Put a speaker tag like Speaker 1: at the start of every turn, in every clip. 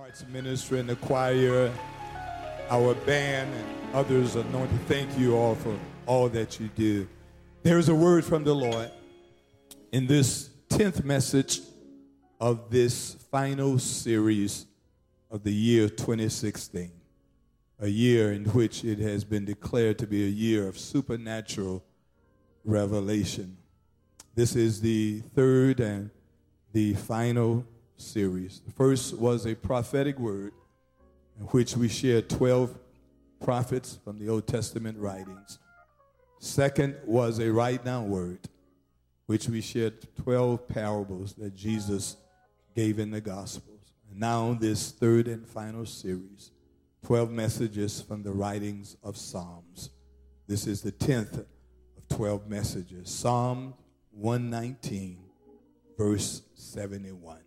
Speaker 1: Arts ministry and the choir, our band, and others anointed. Thank you all for all that you do. There is a word from the Lord in this 10th message of this final series of the year 2016, a year in which it has been declared to be a year of supernatural revelation. This is the third and the final series. The first was a prophetic word in which we shared 12 prophets from the Old Testament writings. Second was a write down word, which we shared 12 parables that Jesus gave in the Gospels. And now, this third and final series 12 messages from the writings of Psalms. This is the 10th of 12 messages. Psalm 119, verse 71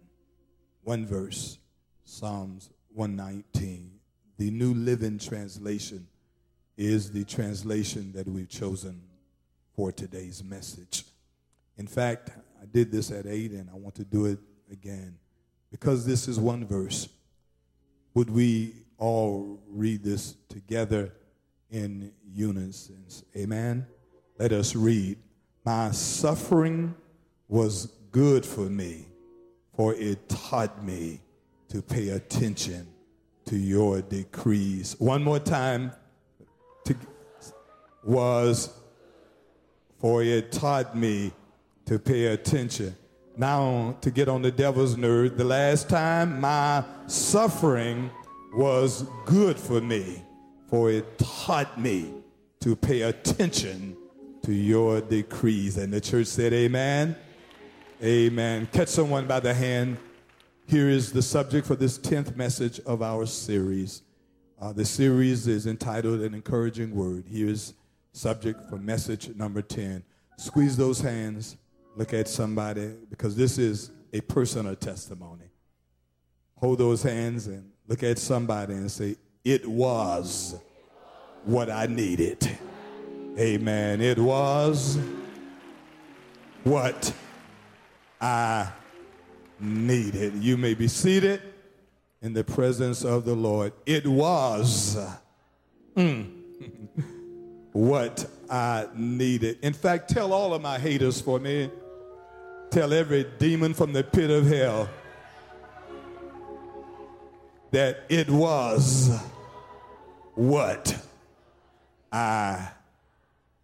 Speaker 1: one verse, Psalms 119. The New Living Translation is the translation that we've chosen for today's message. In fact, I did this at 8 and I want to do it again. Because this is one verse, would we all read this together in unison? Amen. Let us read. My suffering was good for me for it taught me to pay attention to your decrees. One more time to, was for it taught me to pay attention. Now, to get on the devil's nerve, the last time my suffering was good for me, for it taught me to pay attention to your decrees. And the church said, Amen. Amen. Catch someone by the hand. Here is the subject for this 10th message of our series. Uh, the series is entitled An Encouraging Word. Here's subject for message number 10. Squeeze those hands, look at somebody, because this is a personal testimony. Hold those hands and look at somebody and say, It was what I needed. Amen. It was what I needed. You may be seated in the presence of the Lord. It was mm, what I needed. In fact, tell all of my haters for me. Tell every demon from the pit of hell that it was what I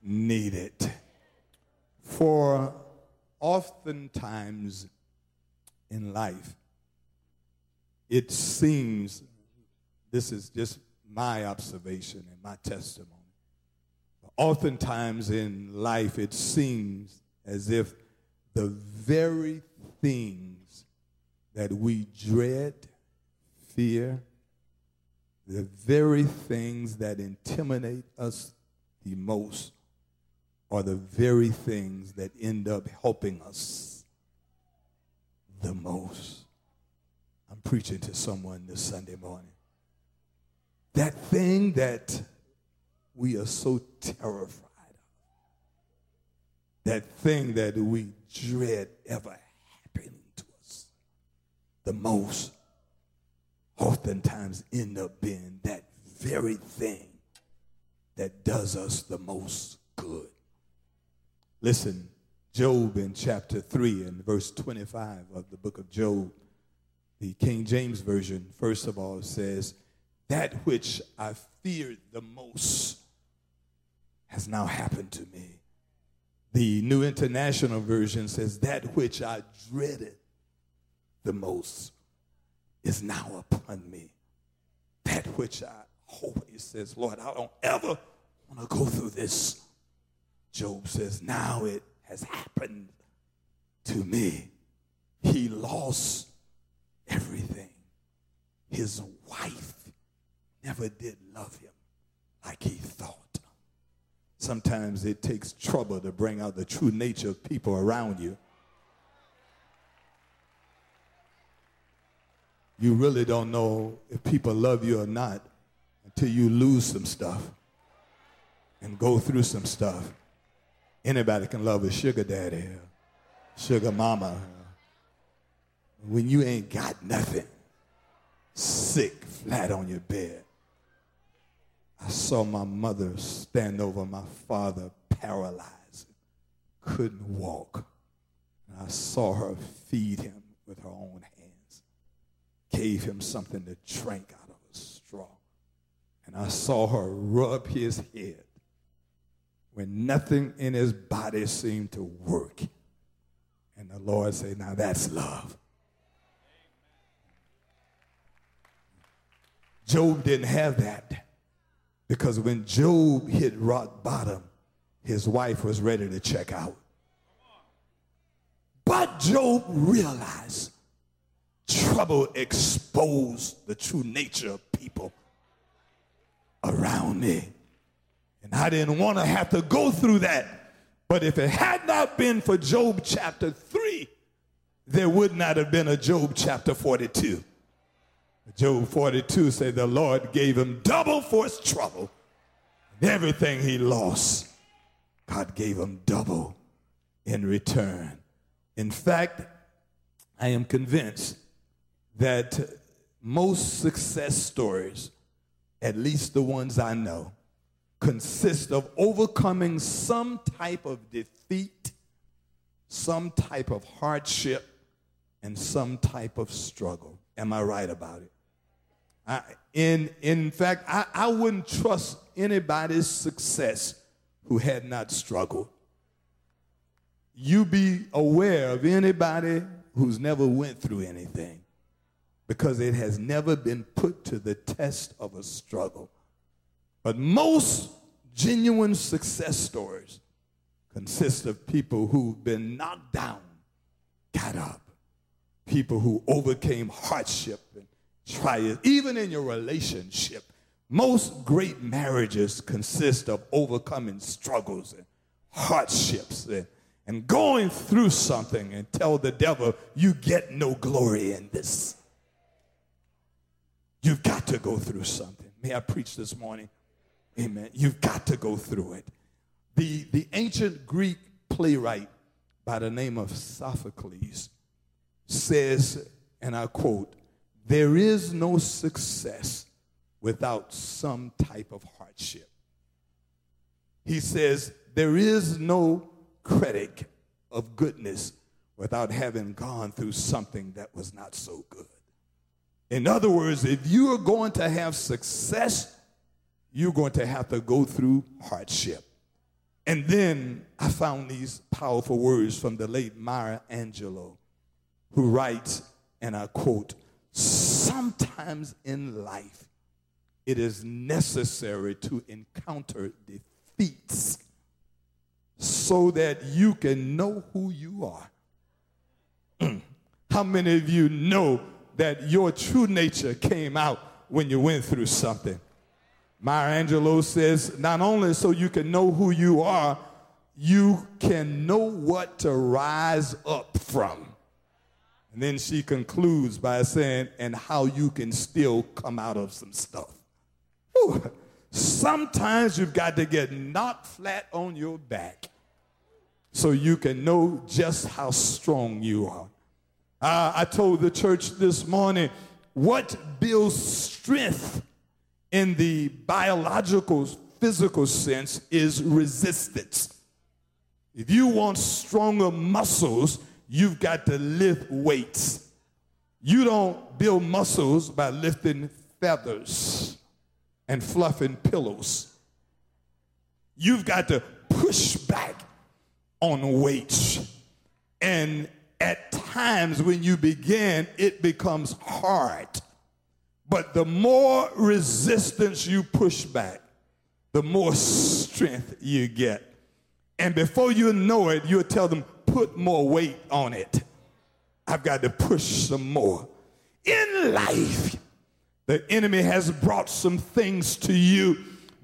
Speaker 1: needed. For oftentimes in life, it seems, this is just my observation and my testimony. Oftentimes in life, it seems as if the very things that we dread, fear, the very things that intimidate us the most are the very things that end up helping us the most. I'm preaching to someone this Sunday morning. That thing that we are so terrified of, that thing that we dread ever happening to us the most, oftentimes end up being that very thing that does us the most good. Listen, Job in chapter 3 and verse 25 of the book of Job, the King James Version, first of all, says, That which I feared the most has now happened to me. The New International Version says, That which I dreaded the most is now upon me. That which I he says, Lord, I don't ever want to go through this Job says, Now it has happened to me. He lost everything. His wife never did love him like he thought. Sometimes it takes trouble to bring out the true nature of people around you. You really don't know if people love you or not until you lose some stuff and go through some stuff. Anybody can love a sugar daddy, sugar mama. When you ain't got nothing, sick, flat on your bed. I saw my mother stand over my father, paralyzed, couldn't walk. And I saw her feed him with her own hands, gave him something to drink out of a straw. And I saw her rub his head when nothing in his body seemed to work. And the Lord said, Now that's love. Job didn't have that because when Job hit rock bottom, his wife was ready to check out. But Job realized trouble exposed the true nature of people around me. I didn't want to have to go through that. But if it had not been for Job chapter 3, there would not have been a Job chapter 42. Job 42 said the Lord gave him double for his trouble. Everything he lost, God gave him double in return. In fact, I am convinced that most success stories, at least the ones I know, consist of overcoming some type of defeat, some type of hardship, and some type of struggle. Am I right about it? I, in, in fact, I, I wouldn't trust anybody's success who had not struggled. You be aware of anybody who's never went through anything because it has never been put to the test of a struggle. But most genuine success stories consist of people who've been knocked down, got up, people who overcame hardship and trials, even in your relationship. Most great marriages consist of overcoming struggles and hardships and, and going through something and tell the devil, you get no glory in this. You've got to go through something. May I preach this morning? Amen. You've got to go through it. The, the ancient Greek playwright by the name of Sophocles says, and I quote, there is no success without some type of hardship. He says, there is no critic of goodness without having gone through something that was not so good. In other words, if you are going to have success, you're going to have to go through hardship. And then I found these powerful words from the late Maya Angelou, who writes, and I quote, sometimes in life it is necessary to encounter defeats so that you can know who you are. How many of you know that your true nature came out when you went through something? Maya Angelou says, not only so you can know who you are, you can know what to rise up from. And then she concludes by saying, and how you can still come out of some stuff. Whew. Sometimes you've got to get knocked flat on your back so you can know just how strong you are. Uh, I told the church this morning what builds strength in the biological, physical sense is resistance. If you want stronger muscles, you've got to lift weights. You don't build muscles by lifting feathers and fluffing pillows. You've got to push back on weights. And at times when you begin, it becomes hard. But the more resistance you push back, the more strength you get. And before you know it, you'll tell them, put more weight on it. I've got to push some more. In life, the enemy has brought some things to you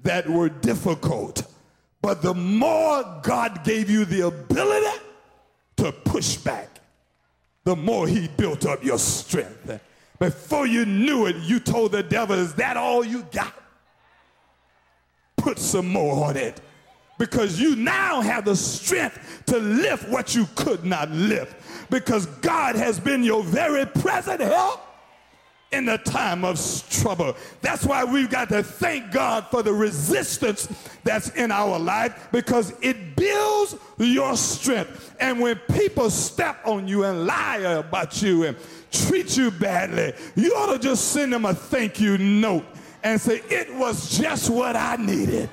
Speaker 1: that were difficult. But the more God gave you the ability to push back, the more he built up your strength. Before you knew it, you told the devil, Is that all you got? Put some more on it because you now have the strength to lift what you could not lift because God has been your very present help in the time of trouble. That's why we've got to thank God for the resistance that's in our life because it builds your strength. And when people step on you and lie about you and treat you badly, you ought to just send them a thank you note and say, It was just what I needed.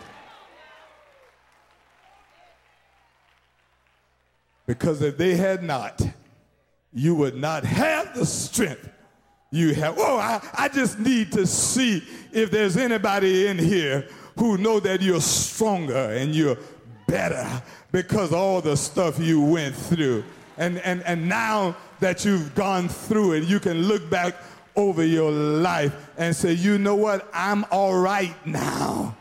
Speaker 1: Because if they had not, you would not have the strength you have. Oh, I, I just need to see if there's anybody in here who know that you're stronger and you're better because all the stuff you went through. And, and, and now that you've gone through it, you can look back over your life and say, you know what? I'm all right now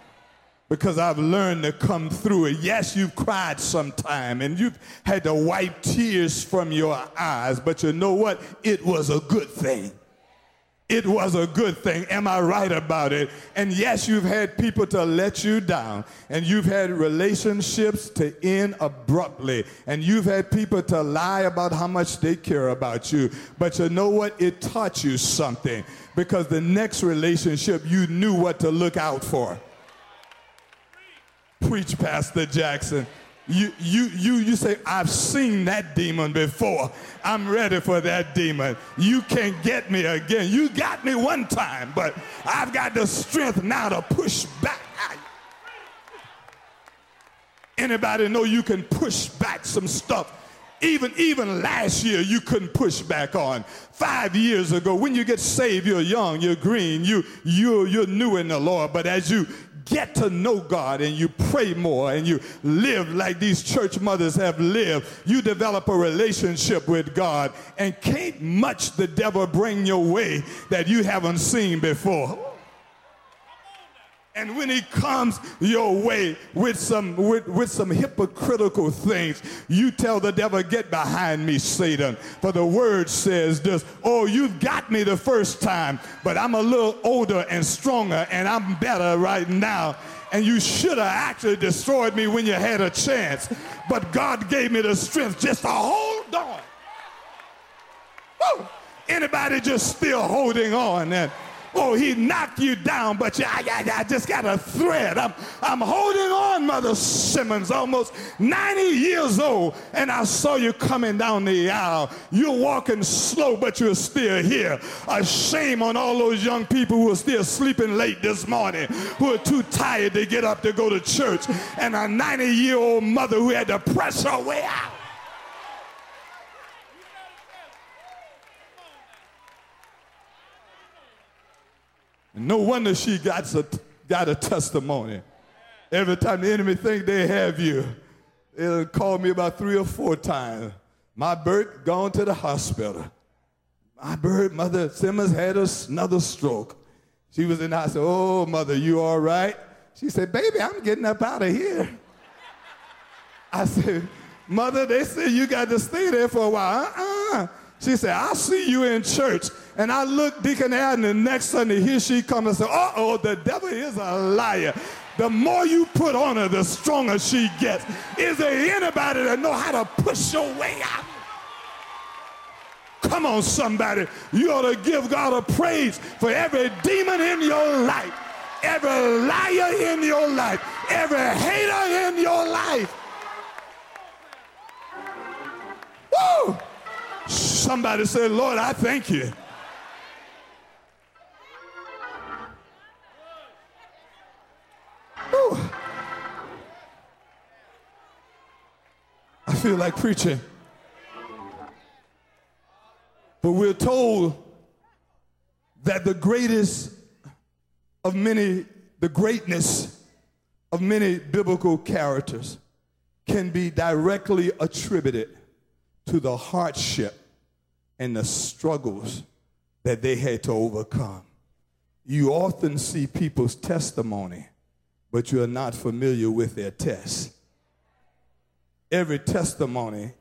Speaker 1: because I've learned to come through it. Yes, you've cried sometime and you've had to wipe tears from your eyes, but you know what? It was a good thing. It was a good thing. Am I right about it? And yes, you've had people to let you down, and you've had relationships to end abruptly, and you've had people to lie about how much they care about you. But you know what? It taught you something because the next relationship you knew what to look out for. Preach, Pastor Jackson. You, you, you, you say, I've seen that demon before. I'm ready for that demon. You can't get me again. You got me one time, but I've got the strength now to push back. Anybody know you can push back some stuff? Even, even last year, you couldn't push back on. Five years ago, when you get saved, you're young, you're green, you, you, you're new in the Lord. But as you get to know God and you pray more and you live like these church mothers have lived, you develop a relationship with God and can't much the devil bring your way that you haven't seen before. And when he comes your way with some with, with some hypocritical things, you tell the devil, get behind me, Satan. For the word says this, oh, you've got me the first time, but I'm a little older and stronger and I'm better right now. And you should have actually destroyed me when you had a chance. But God gave me the strength just to hold on. Woo! Anybody just still holding on and Oh, he knocked you down, but you, I, I, I just got a thread. I'm, I'm holding on, Mother Simmons, almost 90 years old, and I saw you coming down the aisle. You're walking slow, but you're still here. A shame on all those young people who are still sleeping late this morning, who are too tired to get up to go to church, and a 90 year old mother who had to press her way out. No wonder she got a, got a testimony. Every time the enemy think they have you, they'll call me about three or four times. My Bert gone to the hospital. My Bert, Mother Simmons had another stroke. She was in the hospital. Oh, Mother, you all right? She said, Baby, I'm getting up out of here. I said, Mother, they said you got to stay there for a while. Uh-uh. She said, I'll see you in church. And I looked Deacon Adam the next Sunday, here she comes and said, uh-oh, the devil is a liar. The more you put on her, the stronger she gets. Is there anybody that know how to push your way out? Come on, somebody. You ought to give God a praise for every demon in your life, every liar in your life, every hater in your life. Woo! Somebody say, Lord, I thank you. I feel like preaching. But we're told that the greatest of many, the greatness of many biblical characters can be directly attributed to the hardship and the struggles that they had to overcome. You often see people's testimony, but you are not familiar with their test. Every testimony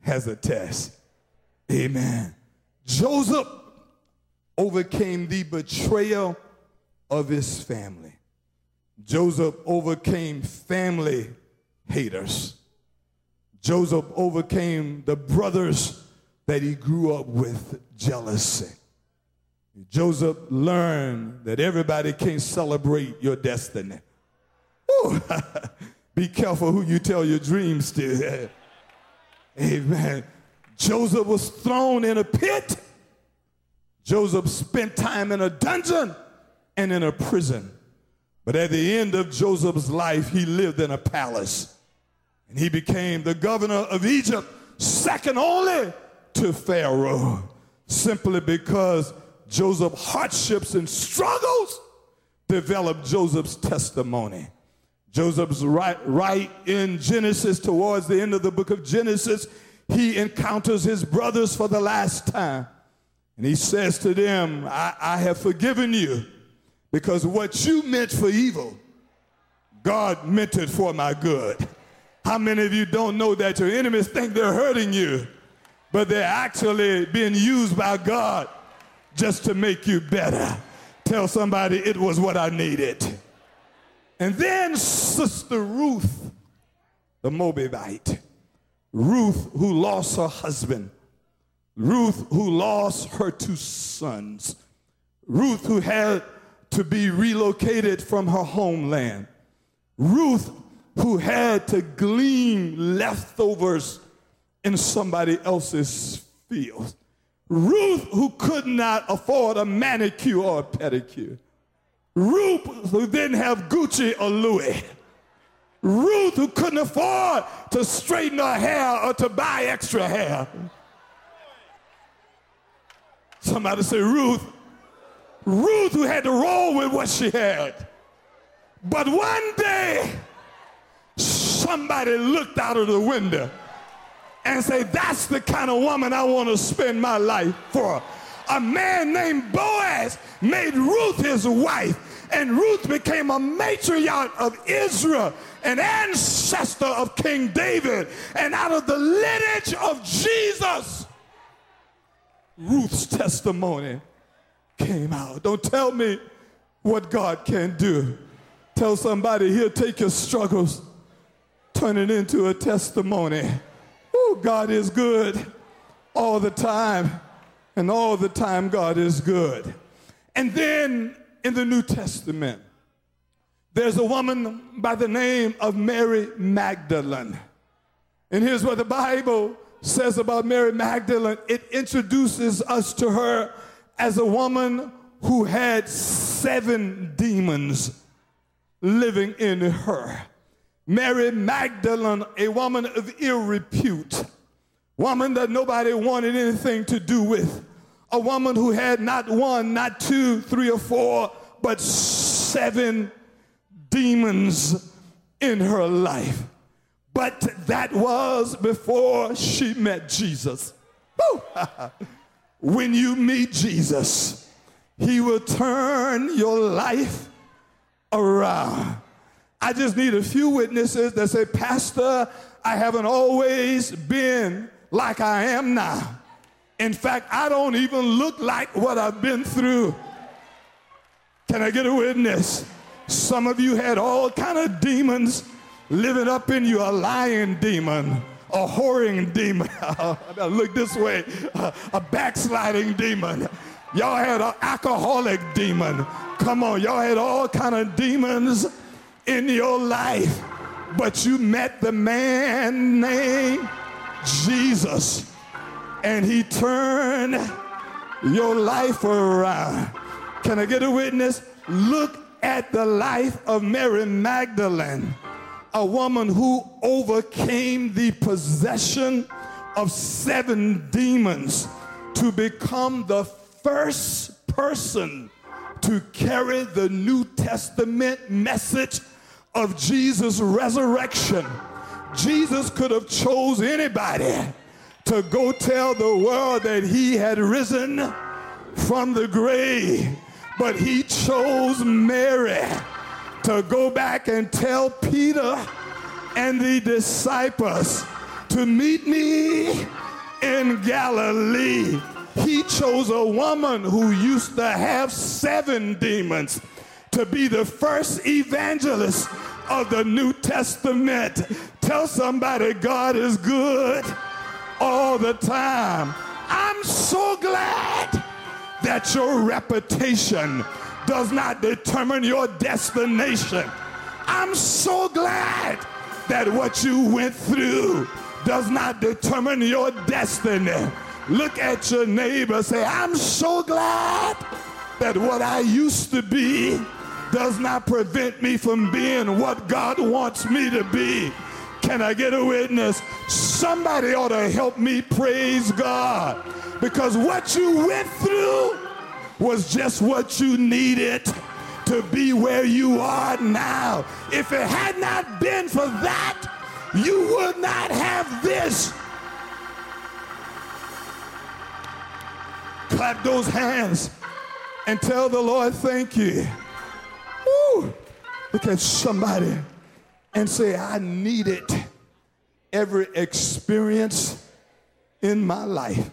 Speaker 1: has a test. Amen. Joseph overcame the betrayal of his family. Joseph overcame family haters. Joseph overcame the brothers that he grew up with jealousy. Joseph learned that everybody can't celebrate your destiny. Be careful who you tell your dreams to. Amen. Joseph was thrown in a pit. Joseph spent time in a dungeon and in a prison. But at the end of Joseph's life, he lived in a palace. And he became the governor of Egypt, second only to Pharaoh, simply because Joseph's hardships and struggles developed Joseph's testimony. Joseph's right, right in Genesis, towards the end of the book of Genesis, he encounters his brothers for the last time. And he says to them, I, I have forgiven you because what you meant for evil, God meant it for my good. How many of you don't know that your enemies think they're hurting you, but they're actually being used by God just to make you better? Tell somebody it was what I needed. And then Sister Ruth, the Moabite, Ruth who lost her husband, Ruth who lost her two sons, Ruth who had to be relocated from her homeland, Ruth who had to glean leftovers in somebody else's field. Ruth, who could not afford a manicure or a pedicure. Ruth, who didn't have Gucci or Louis. Ruth, who couldn't afford to straighten her hair or to buy extra hair. Somebody say, Ruth. Ruth, who had to roll with what she had. But one day, somebody looked out of the window and said, That's the kind of woman I want to spend my life for. A man named Boaz made Ruth his wife, and Ruth became a matriarch of Israel, an ancestor of King David, and out of the lineage of Jesus, Ruth's testimony came out. Don't tell me what God can do. Tell somebody he'll take your struggles turn it into a testimony. Oh, God is good all the time, and all the time, God is good. And then in the New Testament, there's a woman by the name of Mary Magdalene. And here's what the Bible says about Mary Magdalene it introduces us to her as a woman who had seven demons living in her. Mary Magdalene, a woman of ill repute, woman that nobody wanted anything to do with, a woman who had not one, not two, three or four, but seven demons in her life. But that was before she met Jesus. when you meet Jesus, he will turn your life around. I just need a few witnesses that say, Pastor, I haven't always been like I am now. In fact, I don't even look like what I've been through. Can I get a witness? Some of you had all kind of demons living up in you, a lying demon, a whoring demon. look this way, a backsliding demon. Y'all had an alcoholic demon. Come on, y'all had all kind of demons in your life, but you met the man named Jesus, and he turned your life around. Can I get a witness? Look at the life of Mary Magdalene, a woman who overcame the possession of seven demons to become the first person to carry the New Testament message of Jesus' resurrection. Jesus could have chose anybody to go tell the world that he had risen from the grave, but he chose Mary to go back and tell Peter and the disciples to meet me in Galilee. He chose a woman who used to have seven demons to be the first evangelist of the New Testament. Tell somebody God is good all the time. I'm so glad that your reputation does not determine your destination. I'm so glad that what you went through does not determine your destiny. Look at your neighbor, say, I'm so glad that what I used to be does not prevent me from being what God wants me to be. Can I get a witness? Somebody ought to help me praise God because what you went through was just what you needed to be where you are now. If it had not been for that, you would not have this. Clap those hands and tell the Lord, thank you. Woo. Look at somebody and say, I needed every experience in my life.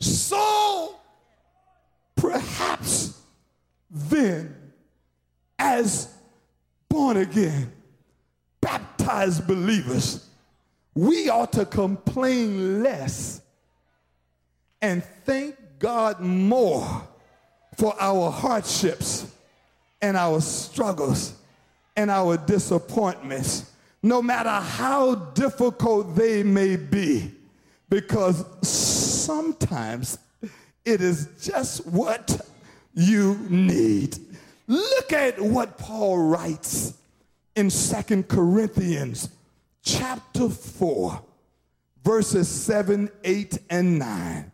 Speaker 1: So perhaps then, as born again, baptized believers, we ought to complain less and thank God more for our hardships and our struggles and our disappointments, no matter how difficult they may be, because sometimes it is just what you need. Look at what Paul writes in Second Corinthians chapter 4, verses 7, 8, and 9,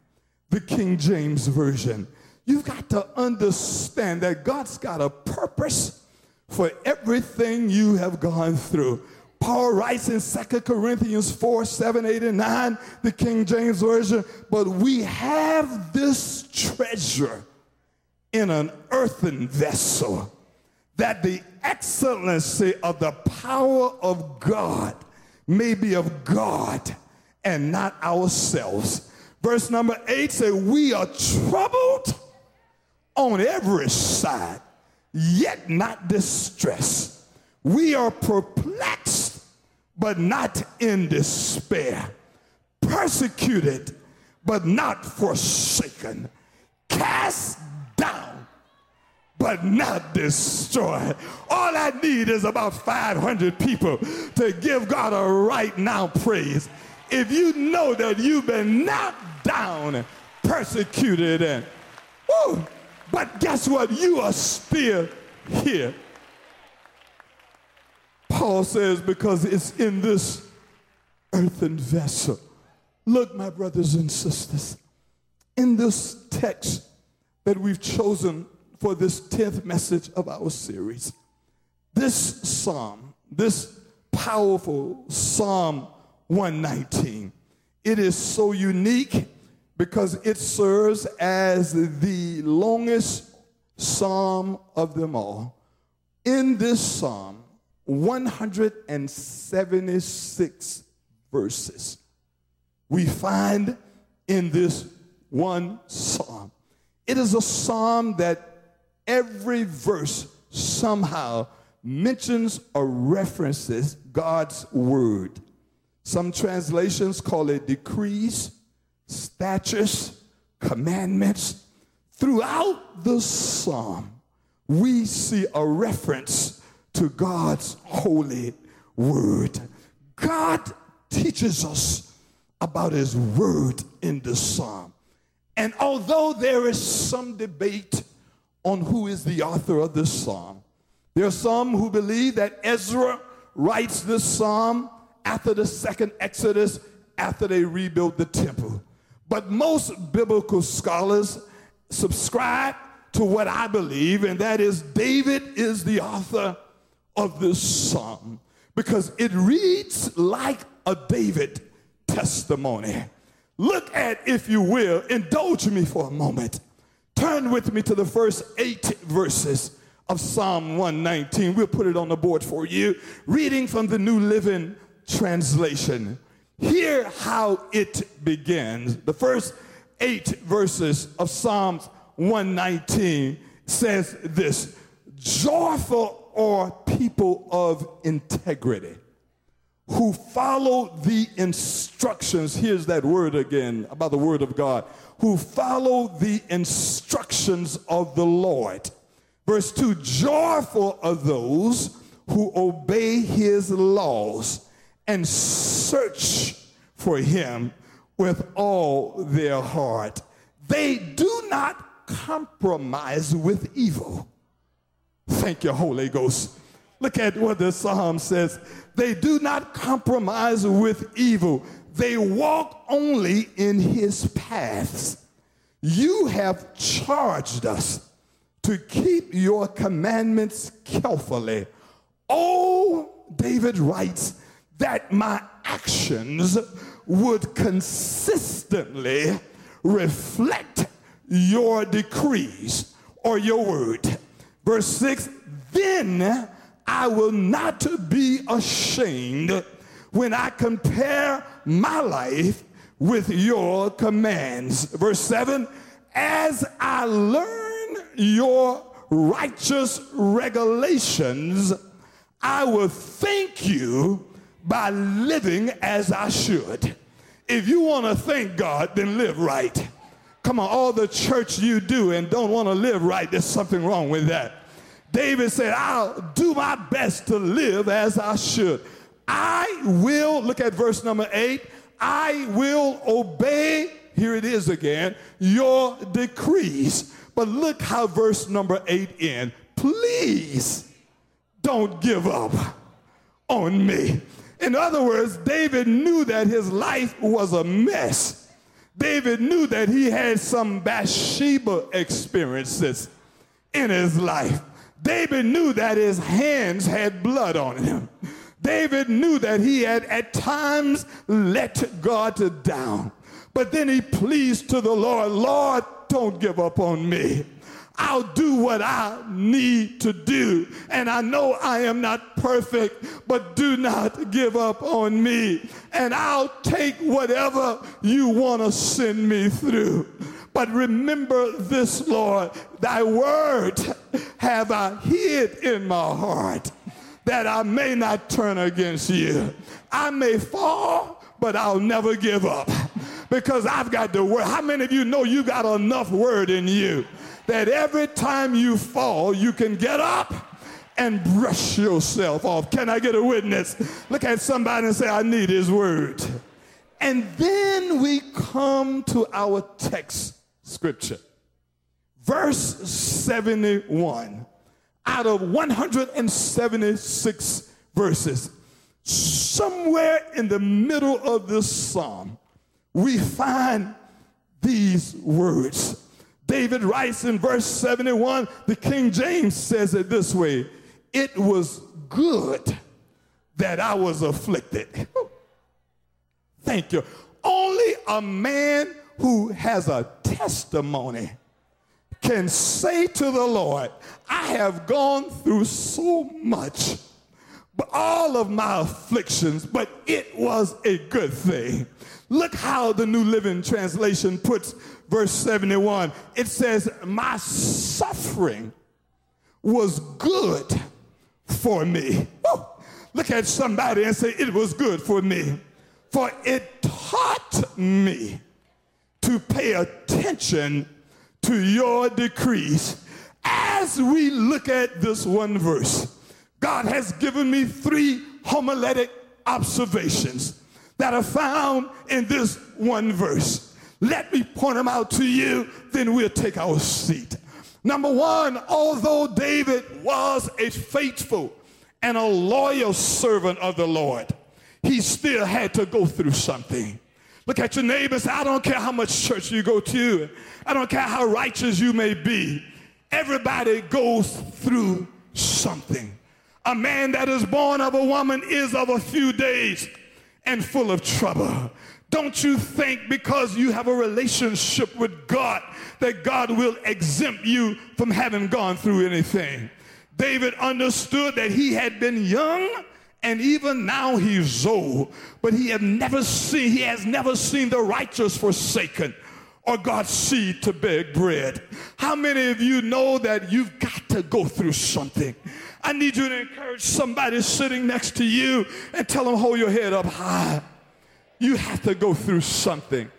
Speaker 1: the King James Version. You've got to understand that God's got a purpose for everything you have gone through. Paul writes in 2 Corinthians 4 7, 8, and 9, the King James Version, but we have this treasure in an earthen vessel, that the excellency of the power of God may be of God and not ourselves. Verse number 8 says, We are troubled on every side, yet not distressed. We are perplexed, but not in despair. Persecuted, but not forsaken. Cast down, but not destroyed. All I need is about 500 people to give God a right now praise. If you know that you've been knocked down, persecuted, and woo, but guess what? You are still here. Paul says, because it's in this earthen vessel. Look, my brothers and sisters, in this text that we've chosen for this 10th message of our series, this psalm, this powerful Psalm 119, it is so unique because it serves as the longest psalm of them all. In this psalm, 176 verses, we find in this one psalm. It is a psalm that every verse somehow mentions or references God's word. Some translations call it decrees statutes, commandments. Throughout the psalm, we see a reference to God's holy word. God teaches us about his word in the psalm. And although there is some debate on who is the author of this psalm, there are some who believe that Ezra writes this psalm after the second Exodus, after they rebuilt the temple. But most biblical scholars subscribe to what I believe, and that is David is the author of this psalm because it reads like a David testimony. Look at, if you will, indulge me for a moment. Turn with me to the first eight verses of Psalm 119. We'll put it on the board for you. Reading from the New Living Translation. Hear how it begins. The first eight verses of Psalms 119 says this Joyful are people of integrity who follow the instructions. Here's that word again about the word of God. Who follow the instructions of the Lord. Verse 2 Joyful are those who obey his laws and search for him with all their heart. They do not compromise with evil. Thank you, Holy Ghost. Look at what the psalm says. They do not compromise with evil. They walk only in his paths. You have charged us to keep your commandments carefully. Oh, David writes that my actions would consistently reflect your decrees or your word. Verse 6 Then I will not be ashamed when I compare my life with your commands. Verse 7 As I learn your righteous regulations, I will thank you by living as I should. If you want to thank God, then live right. Come on, all the church you do and don't want to live right, there's something wrong with that. David said, I'll do my best to live as I should. I will, look at verse number eight, I will obey, here it is again, your decrees. But look how verse number eight ends. Please don't give up on me. In other words, David knew that his life was a mess. David knew that he had some Bathsheba experiences in his life. David knew that his hands had blood on him. David knew that he had at times let God down. But then he pleased to the Lord, Lord, don't give up on me. I'll do what I need to do. And I know I am not perfect, but do not give up on me. And I'll take whatever you want to send me through. But remember this, Lord, thy word have I hid in my heart that I may not turn against you. I may fall, but I'll never give up because I've got the word. How many of you know you got enough word in you that every time you fall, you can get up and brush yourself off? Can I get a witness? Look at somebody and say, I need his word. And then we come to our text scripture. Verse 71 out of 176 verses, somewhere in the middle of this psalm, we find these words. David writes in verse 71, the King James says it this way It was good that I was afflicted. Thank you. Only a man who has a testimony can say to the Lord, I have gone through so much, but all of my afflictions, but it was a good thing. Look how the New Living Translation puts verse 71. It says, My suffering was good for me. Woo! Look at somebody and say, It was good for me, for it taught me to pay attention to your decrees. As we look at this one verse, God has given me three homiletic observations that are found in this one verse. Let me point them out to you, then we'll take our seat. Number one, although David was a faithful and a loyal servant of the Lord, he still had to go through something. Look at your neighbors. I don't care how much church you go to. I don't care how righteous you may be. Everybody goes through something. A man that is born of a woman is of a few days and full of trouble. Don't you think because you have a relationship with God that God will exempt you from having gone through anything? David understood that he had been young and even now he's old, but he has never seen, he has never seen the righteous forsaken or God's seed to beg bread. How many of you know that you've got to go through something. I need you to encourage somebody sitting next to you and tell them, hold your head up high. You have to go through something.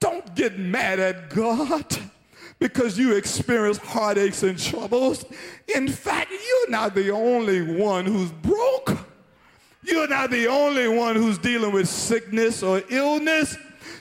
Speaker 1: Don't get mad at God because you experience heartaches and troubles. In fact, you're not the only one who's broke. You're not the only one who's dealing with sickness or illness.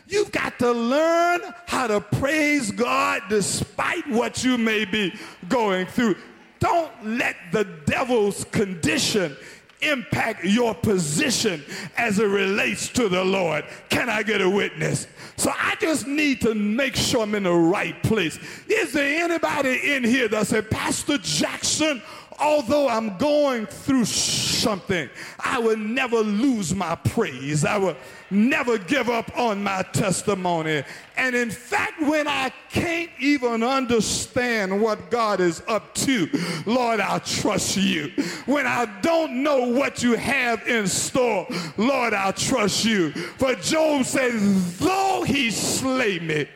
Speaker 1: You've got to learn how to praise God despite what you may be going through. Don't let the devil's condition impact your position as it relates to the Lord. Can I get a witness? So I just need to make sure I'm in the right place. Is there anybody in here that said, Pastor Jackson, although I'm going through something, I will never lose my praise. I will never give up on my testimony. And in fact, when I can't even understand what God is up to, Lord, I'll trust you. When I don't know what you have in store, Lord, I'll trust you. For Job says, though he slay me,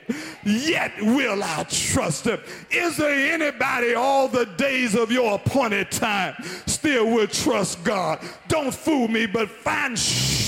Speaker 1: yet will I trust him. Is there anybody all the days of your appointed time still will trust God? Don't fool me, but find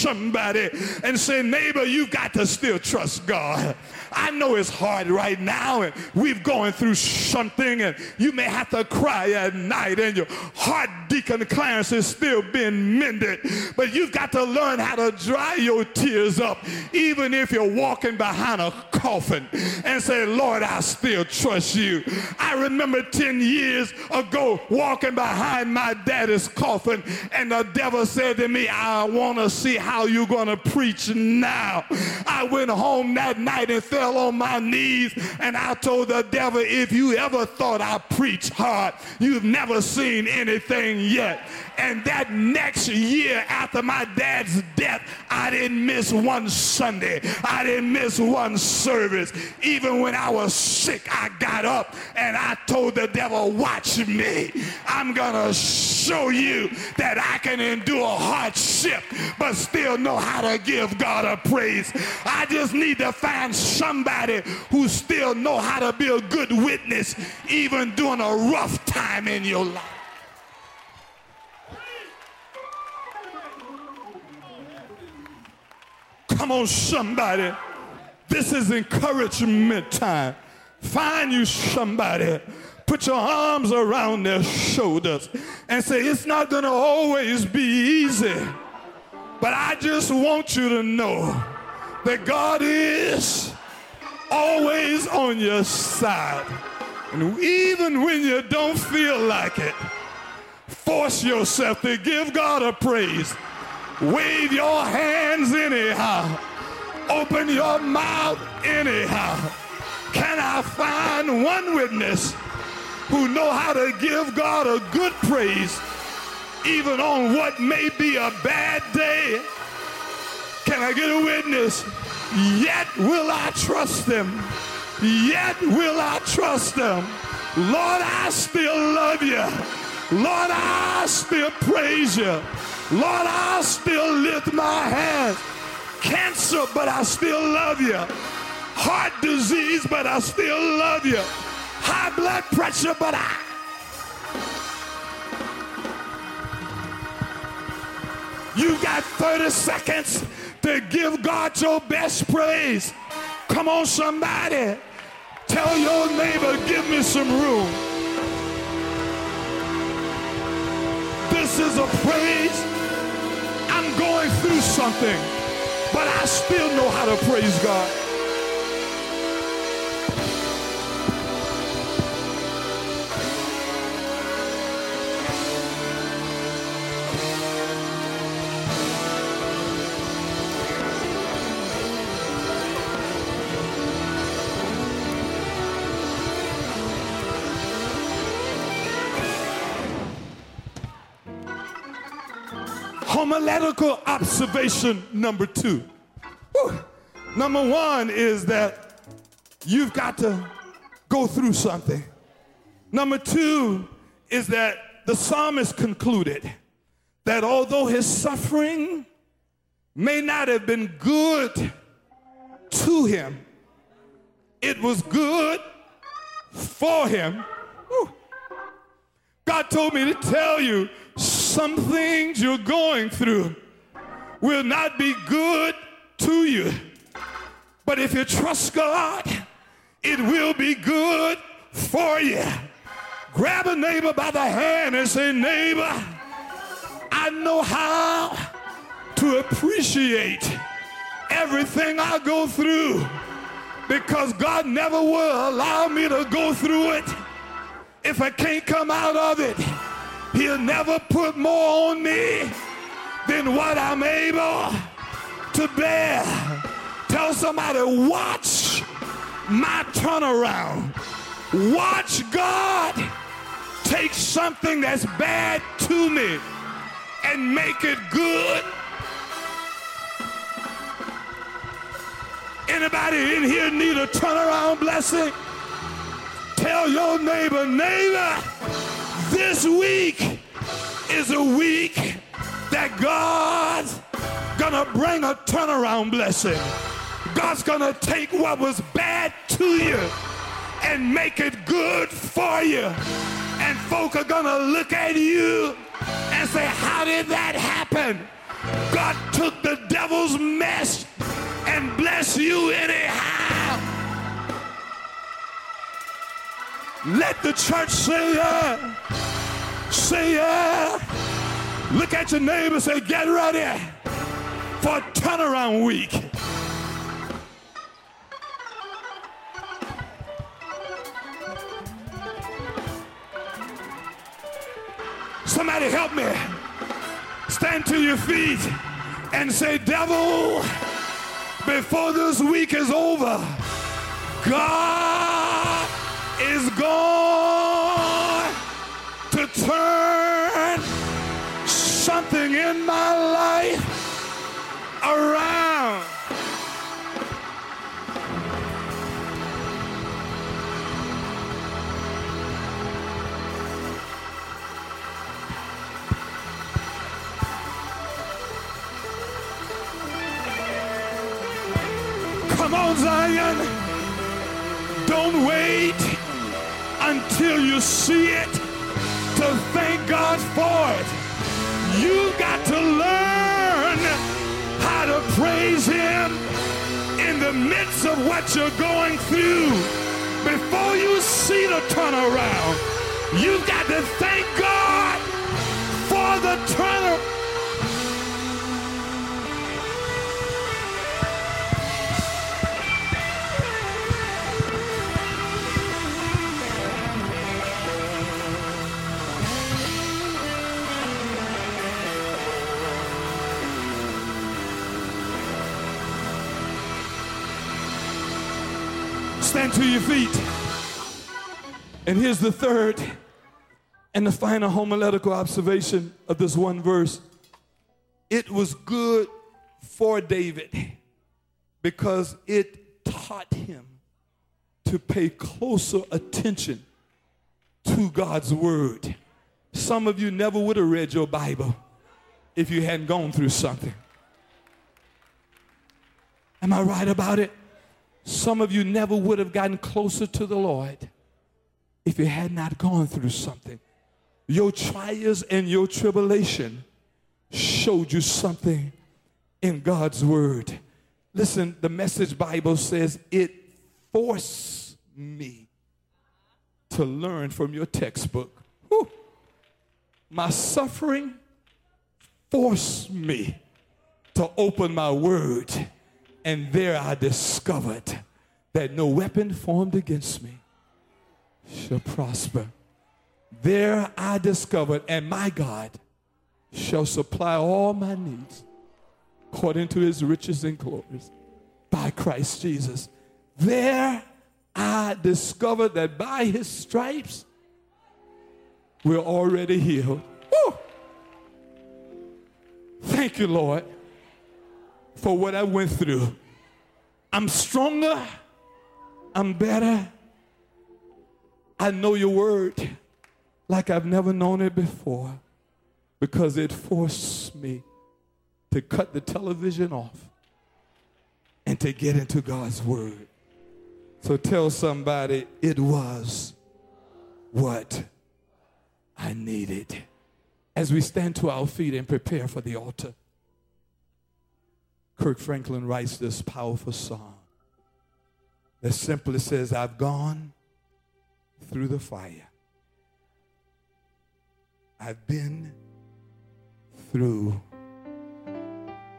Speaker 1: somebody and say, neighbor, you got to still trust God. I know it's hard right now and we've going through something and you may have to cry at night and your heart Deacon Clarence is still being mended. But you've got to learn how to dry your tears up even if you're walking behind a coffin and say, Lord, I still trust you. I remember 10 years ago walking behind my daddy's coffin and the devil said to me, I want to see how you're going to preach now. I went home that night and fell on my knees and I told the devil, if you ever thought I preach hard, you've never seen anything yet. And that next year after my dad's death, I didn't miss one Sunday. I didn't miss one service. Even when I was sick, I got up and I told the devil, watch me. I'm going to show you that I can endure hardship, but still know how to give God a praise. I just need to find somebody who still know how to be a good witness, even during a rough time in your life. Come on, somebody. This is encouragement time. Find you somebody. Put your arms around their shoulders and say, It's not going to always be easy. But I just want you to know that God is always on your side. And even when you don't feel like it, force yourself to give God a praise. Wave your hands anyhow. Open your mouth anyhow. Can I find one witness who know how to give God a good praise even on what may be a bad day? Can I get a witness? Yet will I trust them. Yet will I trust them. Lord, I still love you. Lord, I still praise you. Lord, I still lift my hands. Cancer, but I still love you. Heart disease, but I still love you. High blood pressure, but I. You got 30 seconds to give God your best praise. Come on, somebody. Tell your neighbor, give me some room. This is a praise I'm going through something, but I still know how to praise God. Homiletical observation number two. Whew. Number one is that you've got to go through something. Number two is that the psalmist concluded that although his suffering may not have been good to him, it was good for him. Whew. God told me to tell you some things you're going through will not be good to you. But if you trust God, it will be good for you. Grab a neighbor by the hand and say, Neighbor, I know how to appreciate everything I go through because God never will allow me to go through it if I can't come out of it. He'll never put more on me than what I'm able to bear. Tell somebody, watch my turnaround. Watch God take something that's bad to me and make it good. Anybody in here need a turnaround blessing? Tell your neighbor, neighbor, this week is a week that God's gonna bring a turnaround blessing. God's gonna take what was bad to you and make it good for you. And folk are gonna look at you and say, How did that happen? God took the devil's mess and bless you anyhow. Let the church say yeah. Say yeah. Look at your neighbor and say, get ready for turnaround week. Somebody help me. Stand to your feet and say, devil, before this week is over, God is to turn something in my life around. Come on, Zion. Don't wait until you see it to thank God for it. You've got to learn how to praise Him in the midst of what you're going through. Before you see the turnaround, you've got to thank God for the turnaround. To your feet. And here's the third and the final homiletical observation of this one verse. It was good for David because it taught him to pay closer attention to God's word. Some of you never would have read your Bible if you hadn't gone through something. Am I right about it? Some of you never would have gotten closer to the Lord if you had not gone through something. Your trials and your tribulation showed you something in God's word. Listen, the message Bible says it forced me to learn from your textbook. Whew. My suffering forced me to open my word and there I discovered that no weapon formed against me shall prosper. There I discovered, and my God shall supply all my needs according to his riches and glories by Christ Jesus. There I discovered that by his stripes we're already healed. Woo! Thank you, Lord for what I went through. I'm stronger. I'm better. I know your word like I've never known it before because it forced me to cut the television off and to get into God's word. So tell somebody it was what I needed. As we stand to our feet and prepare for the altar, Kirk Franklin writes this powerful song that simply says, I've gone through the fire. I've been through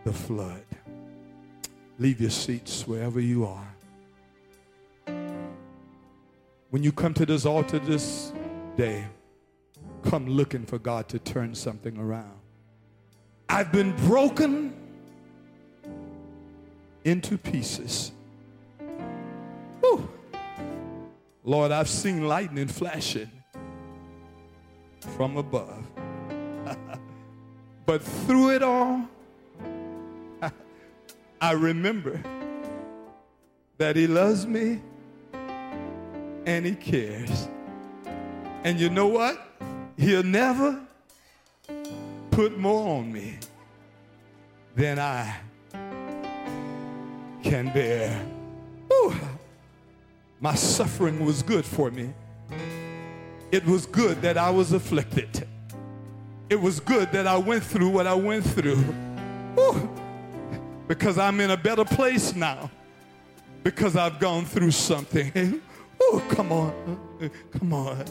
Speaker 1: the flood. Leave your seats wherever you are. When you come to this altar this day, come looking for God to turn something around. I've been broken into pieces. Whew. Lord, I've seen lightning flashing from above. but through it all, I remember that He loves me and He cares. And you know what? He'll never put more on me than I can bear. Ooh, my suffering was good for me. It was good that I was afflicted. It was good that I went through what I went through. Ooh, because I'm in a better place now. Because I've gone through something. Oh, come on. Come on.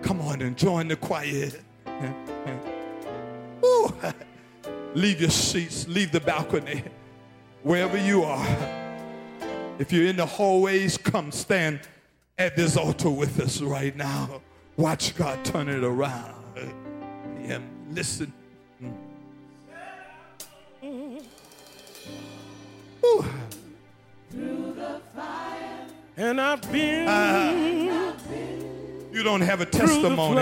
Speaker 1: Come on and join the quiet. Ooh. Leave your seats, leave the balcony, wherever you are. If you're in the hallways, come stand at this altar with us right now. Watch God turn it around. Yeah, listen. Ooh.
Speaker 2: And I've been.
Speaker 1: Uh, you don't have a testimony.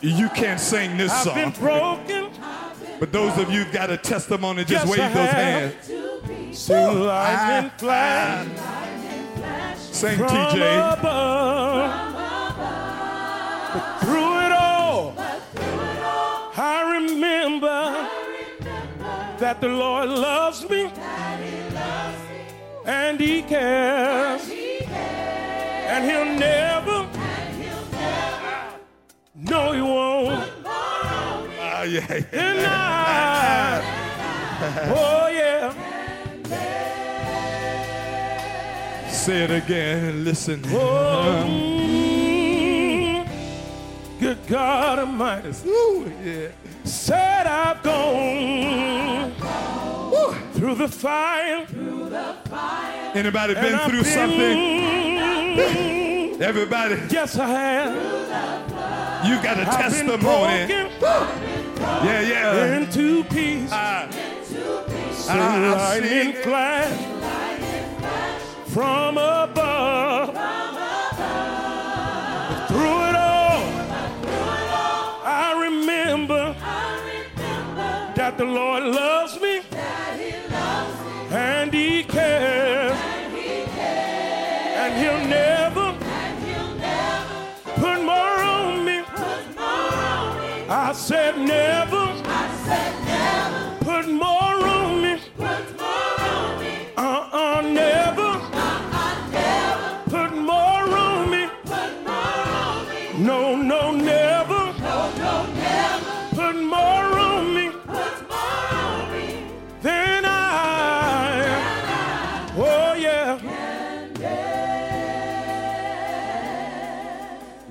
Speaker 1: You can't sing this
Speaker 2: I've
Speaker 1: song. But those of you who got a testimony, just
Speaker 2: Yes,
Speaker 1: wave
Speaker 2: I
Speaker 1: those
Speaker 2: have.
Speaker 1: hands.
Speaker 2: Sing lightning
Speaker 1: Ah,
Speaker 2: flash
Speaker 1: Sing
Speaker 2: from
Speaker 1: TJ.
Speaker 2: above. But through it all, I remember that the Lord loves me and He cares. And He'll never, no, He won't.
Speaker 1: Ah, yeah, yeah.
Speaker 2: And I, oh yeah,
Speaker 1: Say it again. Listen.
Speaker 2: oh, good God Almighty.
Speaker 1: Ooh, yeah.
Speaker 2: Said I've gone through the fire.
Speaker 1: Anybody been
Speaker 2: I've
Speaker 1: through something? Everybody,
Speaker 2: Yes, I have.
Speaker 1: you got a
Speaker 2: I've been
Speaker 1: testimony. Yeah, yeah.
Speaker 2: into pieces.
Speaker 1: Ah,
Speaker 2: So
Speaker 1: I- I've
Speaker 2: lightning from above. Through it all, I remember that the Lord loves me and He cares, and He'll never put more on me. I said never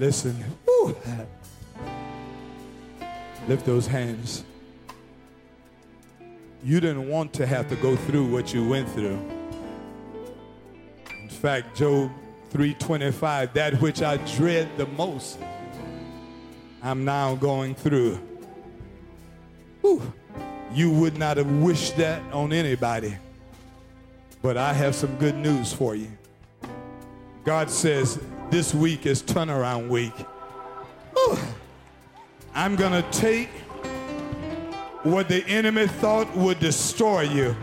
Speaker 1: listen. Lift those hands. You didn't want to have to go through what you went through. In fact, Job 3:25, that which I dread the most, I'm now going through. You would not have wished that on anybody. But I have some good news for you. God says this week is turnaround week. Whew. I'm going to take what the enemy thought would destroy you.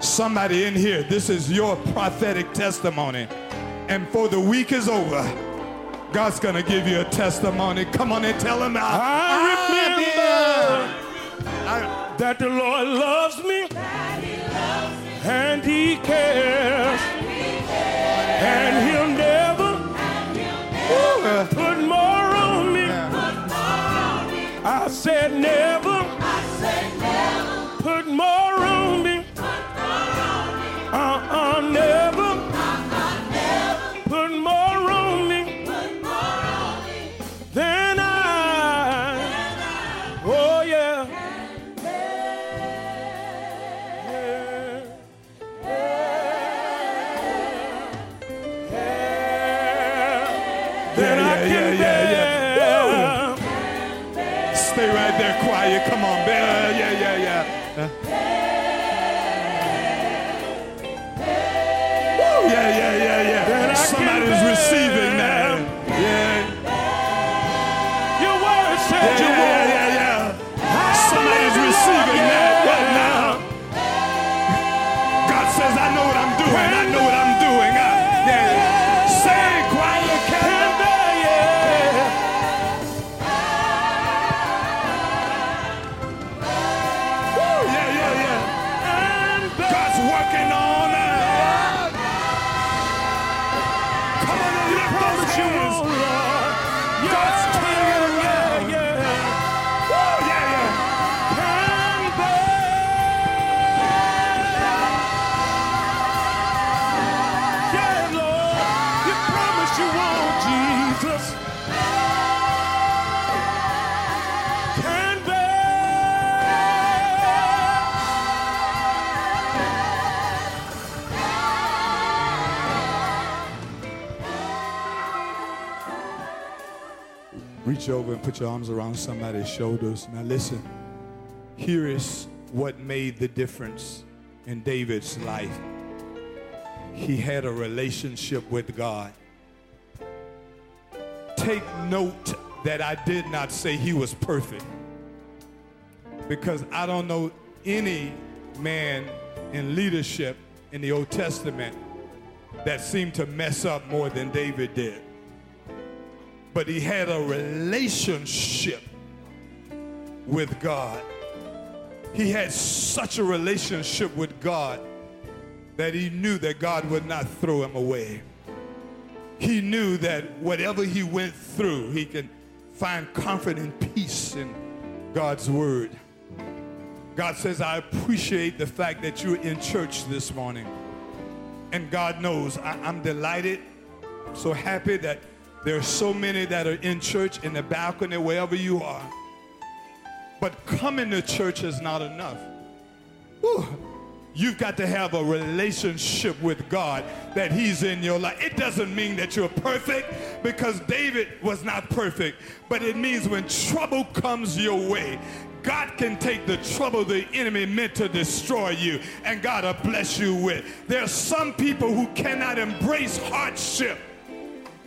Speaker 1: Somebody in here, this is your prophetic testimony. And for the week is over, God's going to give you a testimony. Come on and tell him.
Speaker 2: I remember that the Lord loves me and He cares, and He'll never put more
Speaker 1: Reach over and put your arms around somebody's shoulders. Now listen, here is what made the difference in David's life. He had a relationship with God. Take note that I did not say he was perfect. Because I don't know any man in leadership in the Old Testament that seemed to mess up more than David did but he had a relationship with God. He had such a relationship with God that he knew that God would not throw him away. He knew that whatever he went through, he can find comfort and peace in God's word. God says, I appreciate the fact that you're in church this morning. And God knows I, am delighted, so happy that there are so many that are in church, in the balcony, wherever you are. But coming to church is not enough. Whew. You've got to have a relationship with God that He's in your life. It doesn't mean that you're perfect because David was not perfect, but it means when trouble comes your way, God can take the trouble the enemy meant to destroy you and God will bless you with. There are some people who cannot embrace hardship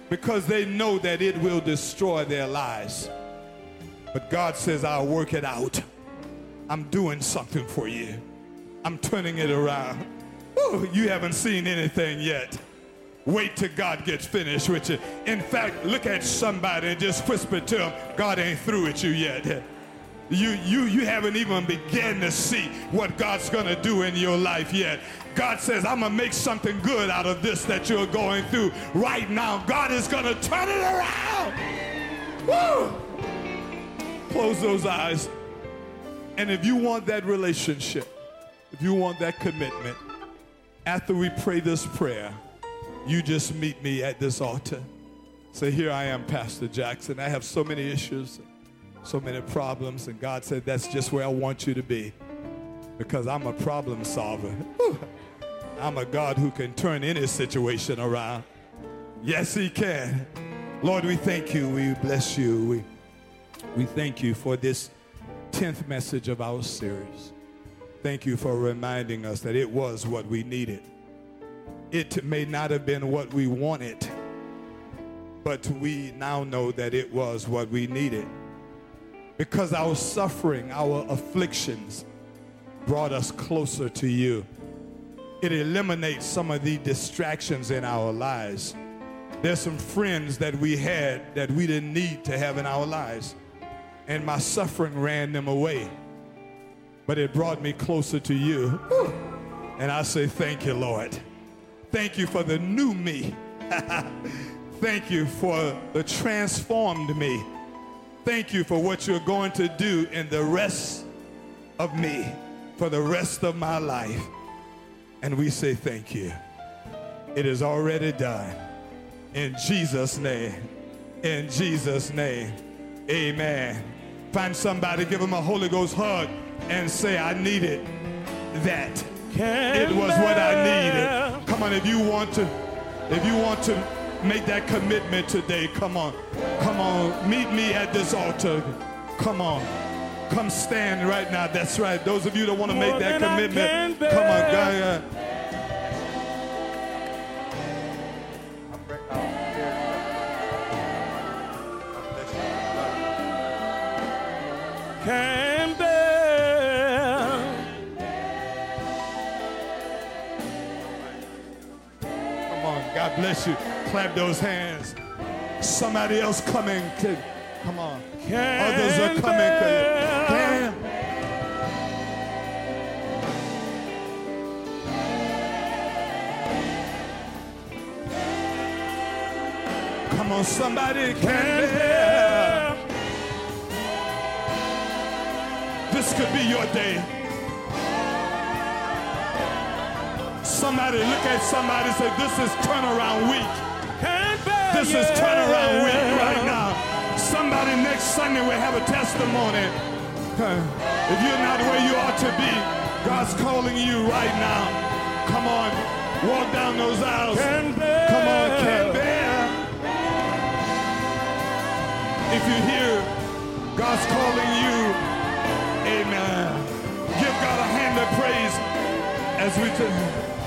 Speaker 1: because they know that it will destroy their lives. But God says, I'll work it out. I'm doing something for you. I'm turning it around. You haven't seen anything yet. Wait till God gets finished with you. In fact, look at somebody and just whisper to them, God ain't through with you yet. You, you, you haven't even begun to see what God's going to do in your life yet. God says, I'm going to make something good out of this that you're going through right now. God is going to turn it around. Woo! Close those eyes. And if you want that relationship, if you want that commitment, after we pray this prayer, you just meet me at this altar. Say, Here I am, Pastor Jackson. I have so many issues, so many problems, and God said, That's just where I want you to be because I'm a problem solver. I'm a God who can turn any situation around. Yes, He can. Lord, we thank you. We bless you. We, we thank you for this 10th message of our series. Thank you for reminding us that it was what we needed. It may not have been what we wanted, but we now know that it was what we needed. Because our suffering, our afflictions brought us closer to you. It eliminates some of the distractions in our lives. There's some friends that we had that we didn't need to have in our lives. And my suffering ran them away. But it brought me closer to you. And I say, Thank you, Lord. Thank you for the new me. Thank you for the transformed me. Thank you for what you're going to do in the rest of me, for the rest of my life. And we say thank you. It is already done. In Jesus' name. In Jesus' name. Amen. Find somebody, give them a Holy Ghost hug, and say, I needed that. It was what I needed. Come on, if you want to, if you want to make that commitment today, come on. Come on. Meet me at this altar. Come on. Come stand right now. That's right. Those of you that want to make that commitment, come on. God.
Speaker 2: can
Speaker 1: bless you. Clap those hands. Somebody else coming. To, come on.
Speaker 2: Can
Speaker 1: Others are coming. Can. Come on, somebody can bear. This could be your day. Somebody look at somebody say, This is turnaround week. This is turnaround week right now. Somebody next Sunday will have a testimony. If you're not where you ought to be, God's calling you right now. Come on, walk down those aisles. Come on, can bear. If you hear God's calling you. Amen. Give God a hand of praise as we do.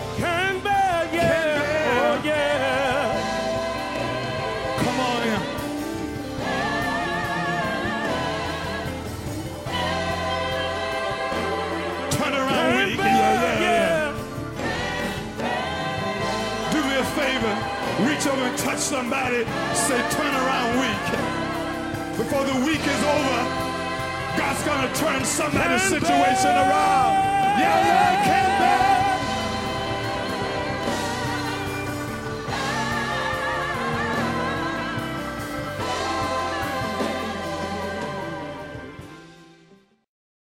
Speaker 1: Somebody. Say turn around week. Before the week is over, God's gonna turn somebody's situation around. Yeah, yeah, can